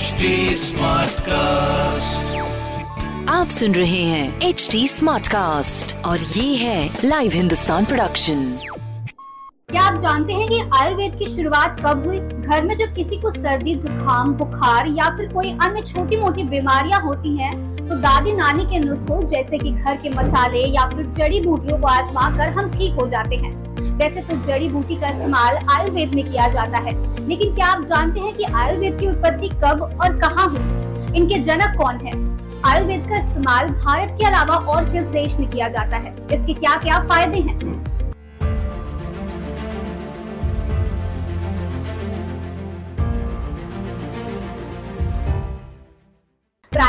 HD Smartcast. आप सुन रहे हैं एच डी स्मार्ट कास्ट और ये है लाइव हिंदुस्तान प्रोडक्शन क्या आप जानते हैं कि आयुर्वेद की शुरुआत कब हुई? घर में जब किसी को सर्दी जुकाम बुखार या फिर कोई अन्य छोटी मोटी बीमारियाँ होती हैं, तो दादी नानी के नुस्खों जैसे कि घर के मसाले या फिर जड़ी बूटियों को आजमा कर हम ठीक हो जाते हैं। वैसे तो जड़ी बूटी का इस्तेमाल आयुर्वेद में किया जाता है। लेकिन क्या आप जानते हैं कि आयुर्वेद की उत्पत्ति कब और कहाँ हुई? इनके जनक कौन है? आयुर्वेद का इस्तेमाल भारत के अलावा और किस देश में किया जाता है? इसके क्या क्या फ़ायदे हैं?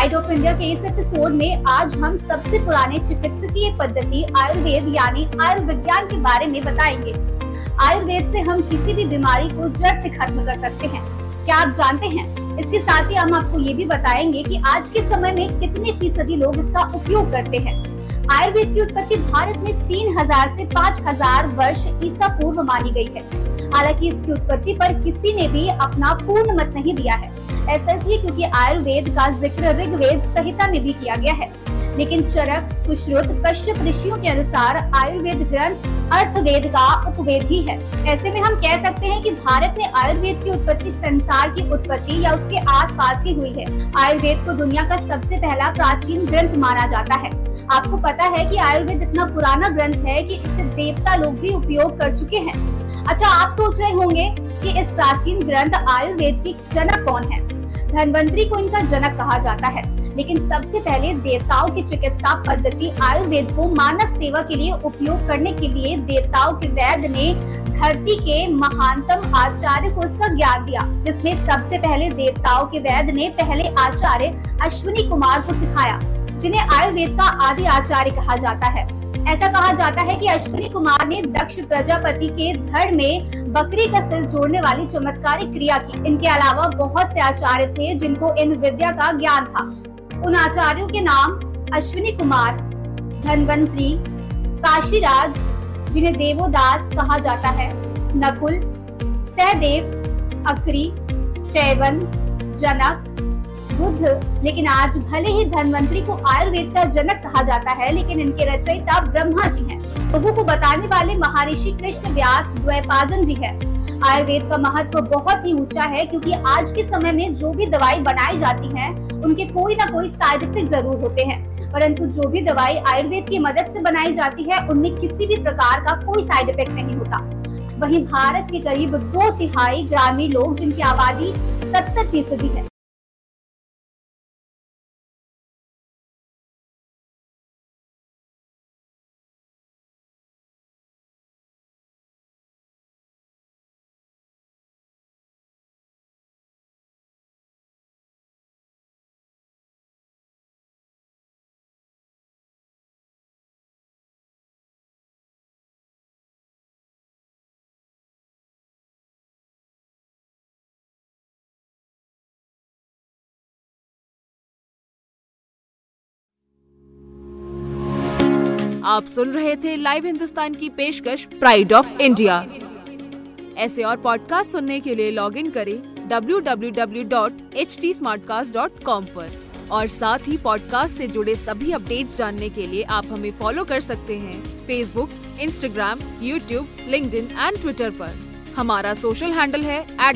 प्राइड ऑफ़ इंडिया के इस एपिसोड में आज हम सबसे पुराने चिकित्सकीय पद्धति आयुर्वेद, यानी आयुर्विज्ञान के बारे में बताएँगे। आयुर्वेद से हम किसी भी बीमारी को जड़ से खत्म कर सकते हैं। क्या आप जानते हैं? इसके साथ ही हम आपको ये भी बताएँगे कि आज के समय में कितने फ़ीसदी लोग इसका उपयोग करते हैं। आयुर्वेद की उत्पत्ति भारत में तीन हज़ार से पाँच हज़ार वर्ष ईसा पूर्व मानी गई है। हालाँकि इसकी उत्पत्ति पर किसी ने भी अपना पूर्ण मत नहीं दिया है। ऐसा इसलिए क्योंकि आयुर्वेद का ज़िक्र ऋग्वेद संहिता में भी किया गया है। लेकिन चरक, सुश्रुत, कश्यप ऋषियों के अनुसार आयुर्वेद ग्रंथ अर्थवेद का उपवेद ही है। ऐसे में हम कह सकते हैं कि भारत में आयुर्वेद की उत्पत्ति संसार की उत्पत्ति या उसके आसपास ही हुई है। आयुर्वेद को दुनिया का सबसे पहला प्राचीन ग्रंथ माना जाता है। आपको पता है कि आयुर्वेद इतना पुराना ग्रंथ है कि इसे देवता लोग भी उपयोग कर चुके हैं। अच्छा आप सोच रहे होंगे कि इस प्राचीन ग्रंथ आयुर्वेद की जनक कौन है? धनवंतरी को इनका जनक कहा जाता है। लेकिन सबसे पहले देवताओं की चिकित्सा पद्धति आयुर्वेद को मानव सेवा के लिए उपयोग करने के लिए देवताओं के वैद्य ने धरती के महानतम आचार्य को इसका ज्ञान दिया, जिसमें सबसे पहले देवताओं के वैद्य ने पहले आचार्य अश्विनी कुमार को सिखाया, जिन्हें आयुर्वेद का आदि आचार्य कहा जाता है। ऐसा कहा जाता है कि अश्विनी कुमार ने दक्ष प्रजापति के धड़ में बकरी का सिर जोड़ने वाली चमत्कारिक क्रिया की। इनके अलावा बहुत से आचार्य थे जिनको इन विद्या का ज्ञान था। उन आचार्यों के नाम अश्विनी कुमार, धनवंतरी, काशीराज, जिन्हें देवोदास कहा जाता है, नकुल, सहदेव, अक्री, चैवन, जनक बुद्ध। लेकिन आज भले ही धनवंतरी को आयुर्वेद का जनक कहा जाता है, लेकिन इनके रचयिता ब्रह्मा जी हैं। लोगों को बताने वाले महर्षि कृष्ण व्यास द्वैपाजन जी है। आयुर्वेद का महत्व बहुत ही ऊँचा है, क्योंकि आज के समय में जो भी दवाई बनाई जाती है, उनके कोई ना कोई साइड इफ़ेक्ट ज़रूर होते हैं। परंतु जो भी दवाई आयुर्वेद की मदद से बनाई जाती है, उनमें किसी भी प्रकार का कोई साइड इफ़ेक्ट नहीं होता। वहीं भारत के करीब दो तिहाई ग्रामीण लोग, जिनकी आबादी सत्तर फ़ीसदी है। आप सुन रहे थे लाइव हिंदुस्तान की पेशकश प्राइड ऑफ़ इंडिया ऐसे और पॉडकास्ट सुनने के लिए लॉग इन करें www.htsmartcast.com पर। और साथ ही पॉडकास्ट से जुड़े सभी अपडेट्स जानने के लिए आप हमें फॉलो कर सकते हैं Facebook Instagram YouTube link and Twitter पर। हमारा सोशल हैंडल है एट